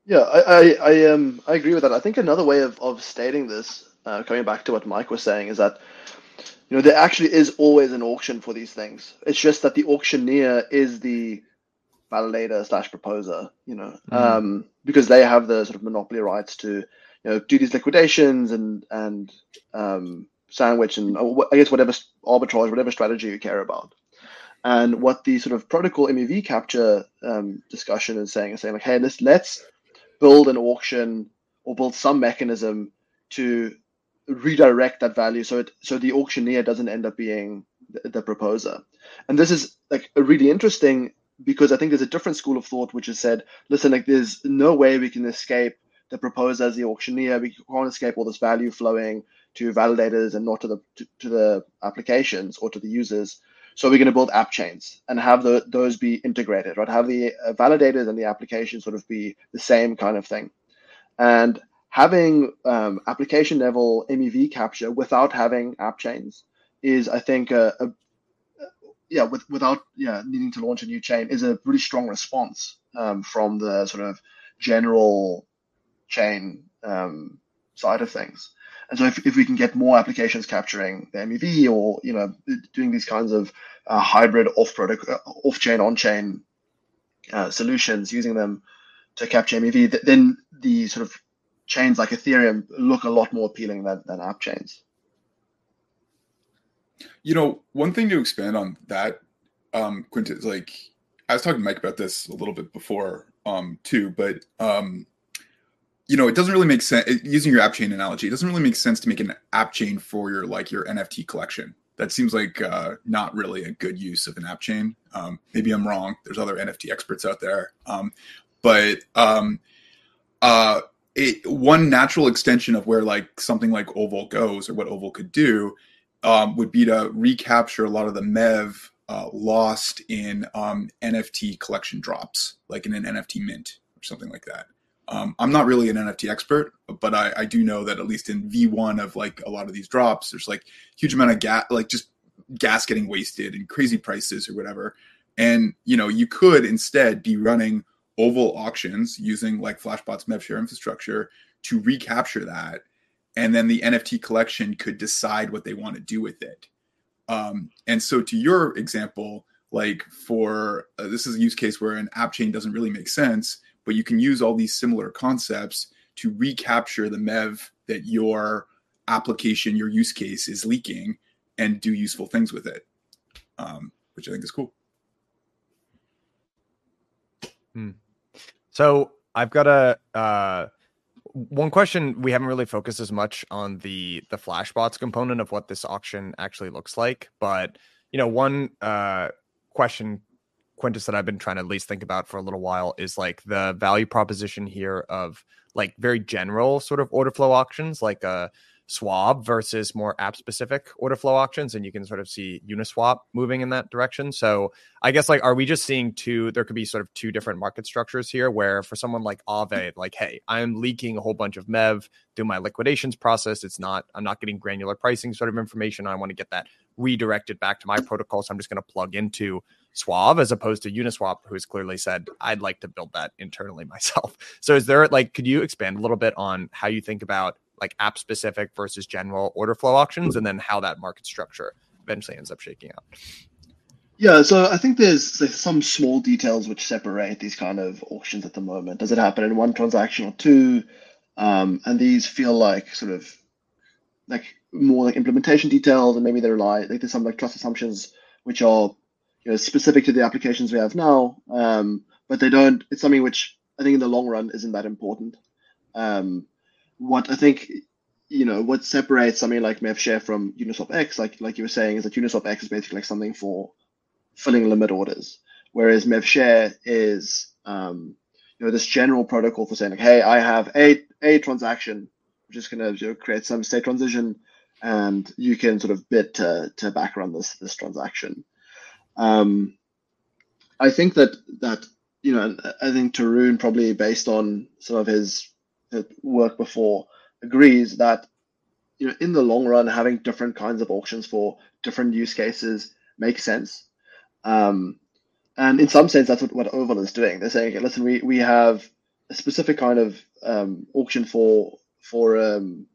Yeah, I I, I um I agree with that. I think another way of, of stating this, uh, coming back to what Mike was saying, is that you know there actually is always an auction for these things. It's just that the auctioneer is the validator slash proposer, you know, mm. um, because they have the sort of monopoly rights to you know do these liquidations and and um, sandwich and uh, I guess whatever arbitrage, whatever strategy you care about. And what the sort of protocol MEV capture um, discussion is saying is saying like, hey, let's let's build an auction or build some mechanism to redirect that value so it so the auctioneer doesn't end up being the, the proposer. And this is like really interesting because I think there's a different school of thought which has said, listen, like there's no way we can escape the proposer as the auctioneer. We can't escape all this value flowing to validators and not to the to, to the applications or to the users. So we're going to build app chains and have the, those be integrated, right? Have the uh, validators and the application sort of be the same kind of thing, and having um, application level MEV capture without having app chains is, I think, a, a yeah, with, without yeah needing to launch a new chain is a really strong response um, from the sort of general chain um, side of things. And so if, if we can get more applications capturing the MEV or, you know, doing these kinds of uh, hybrid off product, uh, off chain, on chain uh, solutions, using them to capture MEV, th- then the sort of chains like Ethereum look a lot more appealing than, than app chains. You know, one thing to expand on that, um, Quintus, is like I was talking to Mike about this a little bit before um, too, but um, you know, it doesn't really make sense using your app chain analogy. It doesn't really make sense to make an app chain for your like your NFT collection. That seems like uh, not really a good use of an app chain. Um, maybe I'm wrong. There's other NFT experts out there, um, but um, uh, it, one natural extension of where like something like Oval goes, or what Oval could do, um, would be to recapture a lot of the MEV uh, lost in um, NFT collection drops, like in an NFT mint or something like that Um, I'm not really an NFT expert, but I, I do know that at least in V1 of like a lot of these drops, there's like huge amount of gas, like just gas getting wasted and crazy prices or whatever. And you know, you could instead be running oval auctions using like Flashbot's MevShare infrastructure to recapture that, and then the NFT collection could decide what they want to do with it. Um, and so, to your example, like for uh, this is a use case where an app chain doesn't really make sense but you can use all these similar concepts to recapture the mev that your application your use case is leaking and do useful things with it um, which i think is cool hmm. so i've got a uh, one question we haven't really focused as much on the the flashbots component of what this auction actually looks like but you know one uh, question Quintus that I've been trying to at least think about for a little while is like the value proposition here of like very general sort of order flow auctions, like a Suave versus more app specific order flow auctions, and you can sort of see Uniswap moving in that direction. So I guess like, are we just seeing two? There could be sort of two different market structures here, where for someone like Aave like, hey, I'm leaking a whole bunch of Mev through my liquidations process. It's not, I'm not getting granular pricing sort of information. I want to get that redirected back to my protocol, so I'm just going to plug into Suave as opposed to Uniswap, who's clearly said, I'd like to build that internally myself. So is there like, could you expand a little bit on how you think about like app specific versus general order flow auctions and then how that market structure eventually ends up shaking out? Yeah, so I think there's, there's some small details which separate these kind of auctions at the moment. Does it happen in one transaction or two? Um, and these feel like sort of like more like implementation details, and maybe they rely like there's some like trust assumptions which are you know, specific to the applications we have now, um, but they don't. It's something which I think in the long run isn't that important. Um, what I think, you know, what separates something like MevShare from Uniswap X, like like you were saying, is that Uniswap X is basically like something for filling limit orders, whereas MevShare is, um, you know, this general protocol for saying like, hey, I have a a transaction, which is going to you know, create some state transition, and you can sort of bid to to back run this this transaction. Um, I think that that you know, I think Tarun probably based on some of his, his work before agrees that you know in the long run having different kinds of auctions for different use cases makes sense. Um, and in some sense, that's what, what Oval is doing. They're saying, okay, listen, we, we have a specific kind of um, auction for for um,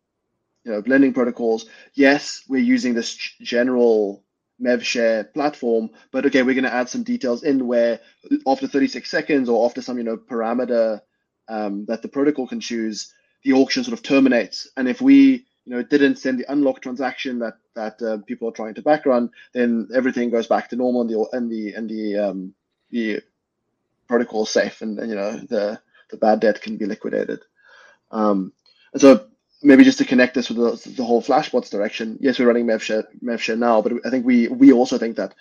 you know blending protocols. Yes, we're using this general MevShare platform. But okay, we're going to add some details in where after 36 seconds or after some you know parameter um, that the protocol can choose, the auction sort of terminates. And if we you know didn't send the unlock transaction that that uh, people are trying to backrun, then everything goes back to normal and the and the and the um, the protocol is safe and, and you know the the bad debt can be liquidated. Um, and so maybe just to connect this with the, the whole Flashbots direction. Yes, we're running MevShare, MevShare now, but I think we we also think that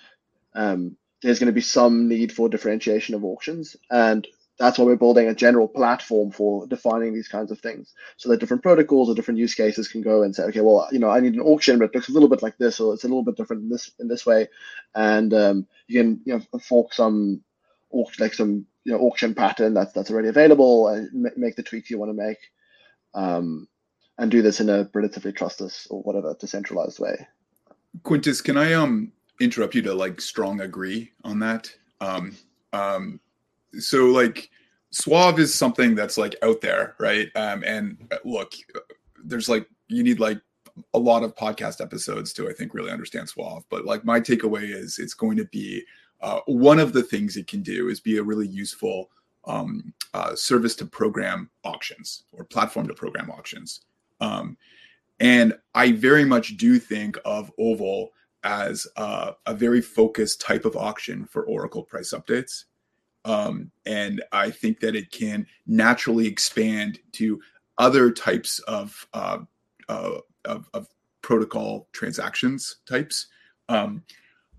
um, there's going to be some need for differentiation of auctions, and that's why we're building a general platform for defining these kinds of things, so that different protocols or different use cases can go and say, okay, well, you know, I need an auction, but it looks a little bit like this, or it's a little bit different in this in this way, and um, you can you know fork some auction like some you know auction pattern that's that's already available and make the tweaks you want to make. Um, and do this in a relatively trustless or whatever decentralized way. Quintus, can I um interrupt you to like strong agree on that? Um, um, so like Suave is something that's like out there, right? Um, and uh, look, there's like you need like a lot of podcast episodes to I think really understand Suave. But like my takeaway is it's going to be uh, one of the things it can do is be a really useful um, uh, service to program auctions or platform to program auctions. Um, and I very much do think of Oval as uh, a very focused type of auction for Oracle price updates. Um, and I think that it can naturally expand to other types of, uh, uh, of, of, protocol transactions types. Um,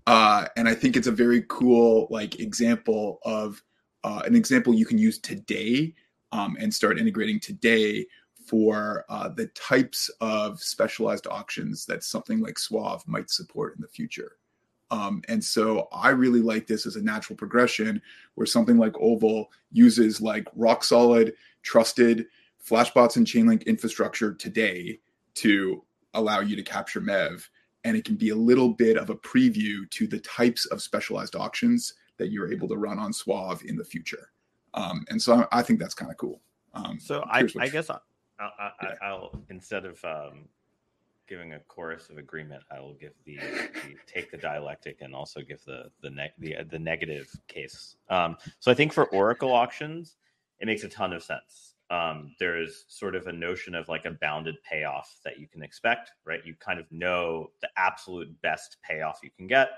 uh, and I think it's a very cool like example of uh, an example you can use today um, and start integrating today for uh, the types of specialized auctions that something like Suave might support in the future. Um, and so I really like this as a natural progression where something like Oval uses like rock solid, trusted Flashbots and Chainlink infrastructure today to allow you to capture MEV. And it can be a little bit of a preview to the types of specialized auctions that you're able to run on Suave in the future. Um, and so I, I think that's kind of cool. Um, so I, I guess I'll, I'll, yeah. I'll, instead of um, giving a chorus of agreement, I will give the, the take the dialectic and also give the the ne- the, the negative case. Um, so I think for Oracle auctions, it makes a ton of sense. Um, there is sort of a notion of like a bounded payoff that you can expect, right? You kind of know the absolute best payoff you can get.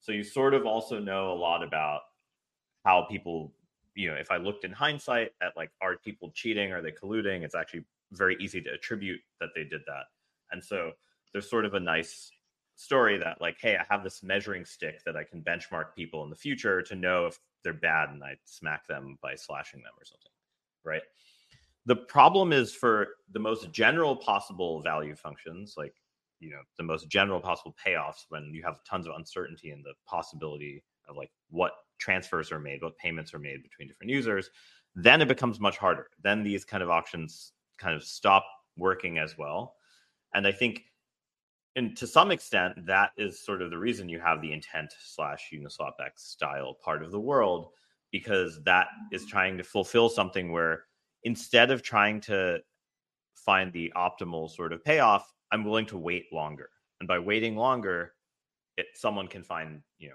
So you sort of also know a lot about how people, you know, if I looked in hindsight at like, are people cheating? Are they colluding? It's actually very easy to attribute that they did that. And so there's sort of a nice story that like, hey, I have this measuring stick that I can benchmark people in the future to know if they're bad and I smack them by slashing them or something. Right. The problem is for the most general possible value functions, like you know, the most general possible payoffs when you have tons of uncertainty in the possibility of like what transfers are made, what payments are made between different users, then it becomes much harder. Then these kind of auctions kind of stop working as well and I think, and to some extent, that is sort of the reason you have the intent slash Uniswap X style part of the world, because that is trying to fulfill something where instead of trying to find the optimal sort of payoff, I'm willing to wait longer. And by waiting longer, it, someone can find, you know,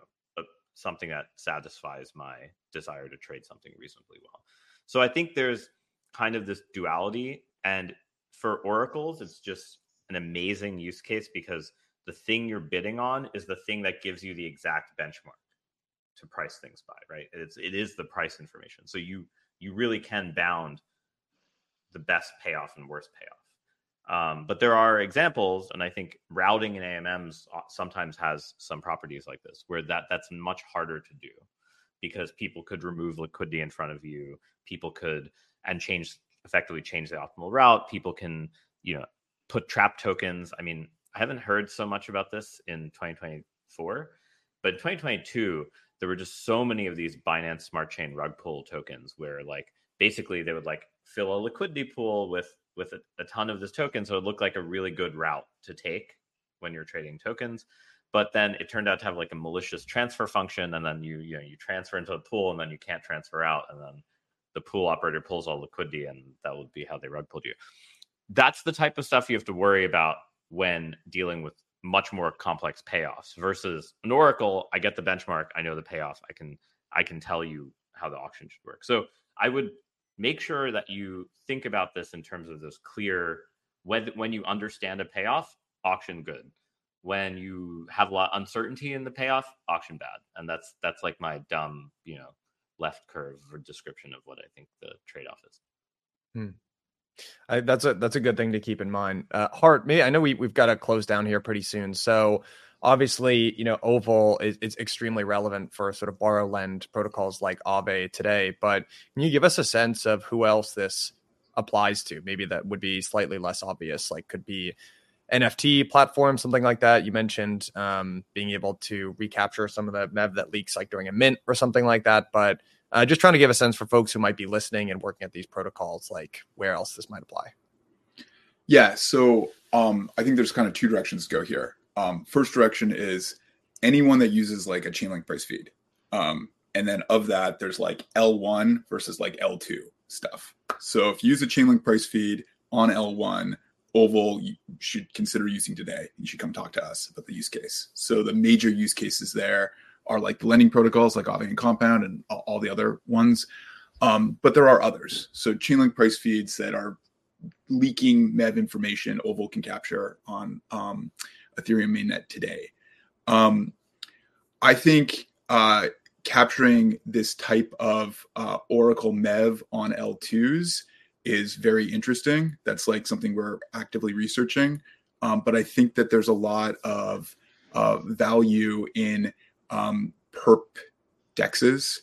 something that satisfies my desire to trade something reasonably well. So I think there's kind of this duality. And for oracles, it's just an amazing use case because the thing you're bidding on is the thing that gives you the exact benchmark to price things by right? It's it is the price information. So you you really can bound the best payoff and worst payoff. Um, but there are examples and i think routing in amms sometimes has some properties like this where that that's much harder to do because people could remove liquidity in front of you. People could and change effectively change the optimal route. People can you know put trap tokens. I mean, I haven't heard so much about this in 2024, but in 2022, there were just so many of these Binance Smart Chain rug pull tokens where like basically they would like fill a liquidity pool with with a, a ton of this token, so it looked like a really good route to take when you're trading tokens. But then it turned out to have like a malicious transfer function, and then you you know you transfer into a pool, and then you can't transfer out, and then the pool operator pulls all liquidity, and that would be how they rug pulled you that's the type of stuff you have to worry about when dealing with much more complex payoffs versus an oracle i get the benchmark i know the payoff i can i can tell you how the auction should work. So i would make sure that you think about this in terms of this clear when when you understand a payoff auction good. When you have a lot of uncertainty in the payoff auction bad. And that's that's like my dumb you know left curve or description of what i think the trade-off is. Hmm. I, that's a that's a good thing to keep in mind. Uh, Hart, me, I know we we've got to close down here pretty soon. So obviously, you know, Oval is, is extremely relevant for sort of borrow lend protocols like Aave today. But can you give us a sense of who else this applies to? Maybe that would be slightly less obvious. Like could be NFT platform, something like that. You mentioned um, being able to recapture some of the MEV that leaks, like during a mint or something like that. But uh, just trying to give a sense for folks who might be listening and working at these protocols, like where else this might apply. Yeah, so um, I think there's kind of two directions to go here. Um, first direction is anyone that uses like a Chainlink price feed, um, and then of that, there's like L1 versus like L2 stuff. So if you use a Chainlink price feed on L1, Oval you should consider using today. You should come talk to us about the use case. So the major use cases there are like the lending protocols like Aave and Compound and all the other ones. Um, but there are others. So Chainlink price feeds that are leaking MEV information Oval can capture on um, Ethereum mainnet today. Um, I think uh, capturing this type of uh, Oracle MEV on L2s is very interesting. That's like something we're actively researching. Um, but I think that there's a lot of uh, value in um, perp dexes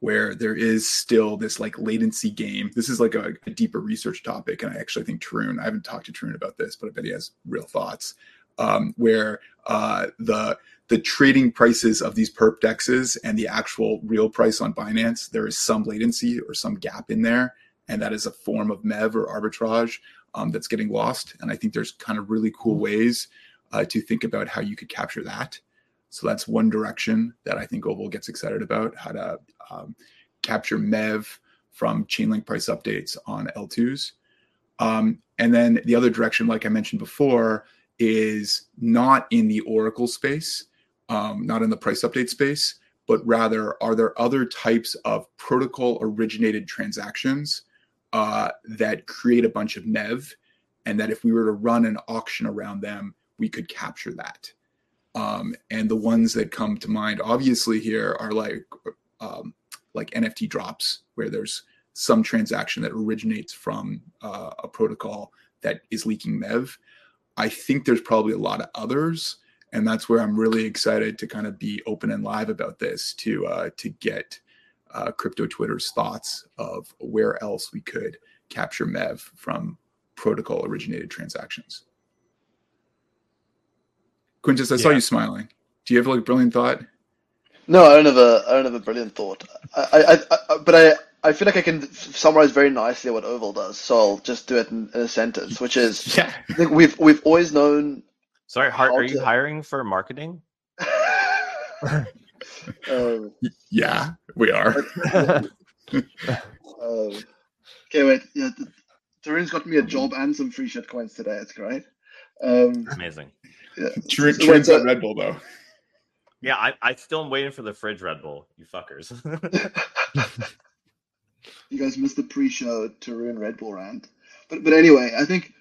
where there is still this like latency game. This is like a, a, deeper research topic, and I actually think Tarun. I haven't talked to Tarun about this, but I bet he has real thoughts. Um, where uh, the the trading prices of these perp dexes and the actual real price on Binance, there is some latency or some gap in there. And that is a form of MEV or arbitrage um, that's getting lost. And I think there's kind of really cool ways uh, to think about how you could capture that. So that's one direction that I think Oval gets excited about how to um, capture MEV from Chainlink price updates on L2s. Um, and then the other direction, like I mentioned before, is not in the Oracle space, um, not in the price update space, but rather are there other types of protocol originated transactions uh, that create a bunch of MEV, and that if we were to run an auction around them, we could capture that. Um, and the ones that come to mind, obviously, here are like um, like NFT drops, where there's some transaction that originates from uh, a protocol that is leaking MEV. I think there's probably a lot of others, and that's where I'm really excited to kind of be open and live about this to uh, to get uh, crypto Twitter's thoughts of where else we could capture MEV from protocol originated transactions. Quintus, I saw you smiling. Do you have like a brilliant thought? No, I don't have a I don't have a brilliant thought. I, I, I but I I feel like I can summarize very nicely what Oval does. So I'll just do it in, in a sentence, which is Yeah. I think we've we've always known. Sorry, Hart, How are you hiring for marketing? um, Yeah, we are. um, okay, wait. Yeah, the, Tarun's got me a job and some free shit coins today. It's great. Um, Amazing. Yeah. True, So true what's? Red Bull though. Yeah, I, I still am waiting for the fridge Red Bull, you fuckers. you guys missed the pre-show Tarun Red Bull rant. But but anyway, I think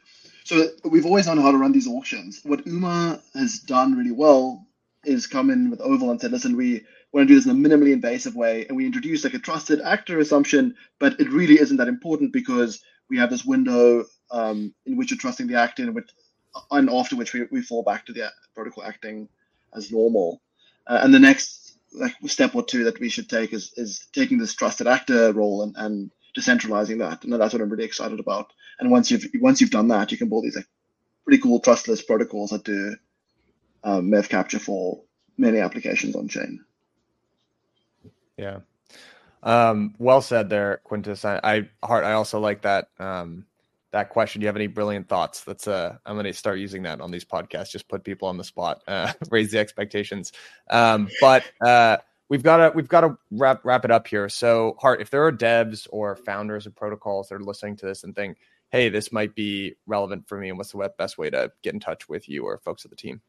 so. We've always known how to run these auctions. What UMA has done really well is come in with Oval and said, "Listen, we want to do this in a minimally invasive way, and we introduce like a trusted actor assumption, but it really isn't that important because we have this window um, in which you're trusting the actor, and, which, and after which we, we fall back to the protocol acting as normal. Uh, and the next like step or two that we should take is is taking this trusted actor role and, and decentralizing that. And that's what I'm really excited about. And once you've once you've done that, you can build these like pretty cool trustless protocols that do um, MEV capture for many applications on chain. Yeah. Um, well said there, Quintus. I, I Hart, I also like that um that question. Do you have any brilliant thoughts? That's uh I'm gonna start using that on these podcasts, just put people on the spot, uh raise the expectations. Um, but uh we've gotta we've gotta wrap wrap it up here. So Hart, if there are devs or founders of protocols that are listening to this and think, hey, this might be relevant for me, and what's the best way to get in touch with you or folks at the team?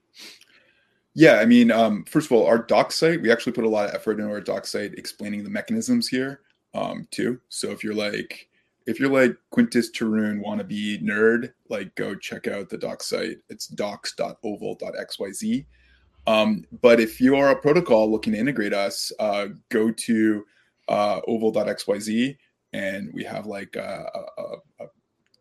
Yeah, I mean, um, first of all, our doc site, we actually put a lot of effort into our doc site explaining the mechanisms here, um, too. So if you're like, if you're like Quintus Tarun wannabe nerd, like go check out the doc site. It's docs.oval.xyz. Um, but if you are a protocol looking to integrate us, uh, go to uh, oval.xyz and we have like a, a, a,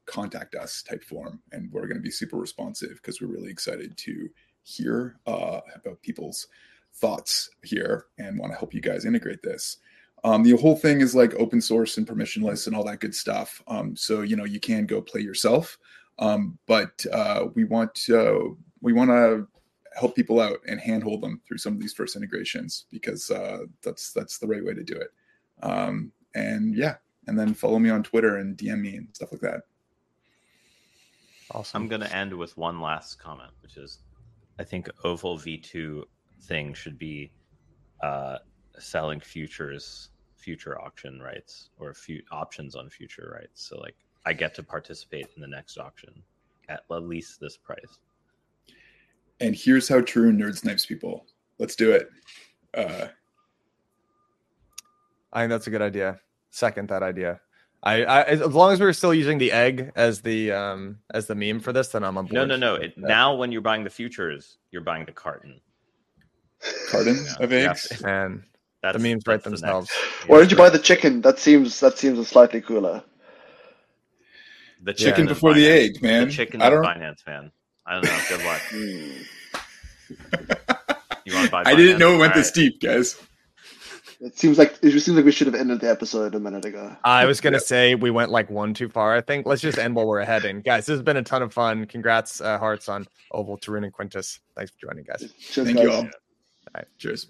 contact us type form, and we're going to be super responsive because we're really excited to hear uh, about people's thoughts here and want to help you guys integrate this. Um, the whole thing is like open source and permissionless and all that good stuff. Um, so you know you can go play yourself, um, but uh, we want to we want to help people out and handhold them through some of these first integrations because uh, that's that's the right way to do it. Um, and yeah, and then follow me on Twitter and DM me and stuff like that. Awesome. I'm going to end with one last comment, which is I think Oval V2 thing should be uh, selling futures, future auction rights, or few options on future rights. So, like, I get to participate in the next auction at at least this price. And here's how true nerd snipes people. Let's do it. Uh, I think that's a good idea. Second that idea. I, I as as long as we're still using the egg as the um as the meme for this, then I'm on board. No, no, no. It, Yeah. now, when you're buying the futures, you're buying the carton. carton Yeah. of Yeah. eggs. And That's, the memes write that's the themselves. Why don't you buy the chicken? That seems that seems a slightly cooler. the Chicken in before the egg, man. The chicken I don't- finance, man. I don't know. Good luck. Hmm. You want to buy? I didn't know it went All this right. deep, guys. It seems like it seems like we should have ended the episode a minute ago. I was gonna Yep. say we went like one too far. I think let's just end while we're ahead. And guys, this has been a ton of fun. Congrats, uh, Hearts on Oval, Tarun, and Quintus. Thanks for joining, guys. Cheers, Thank guys. you all. Cheers.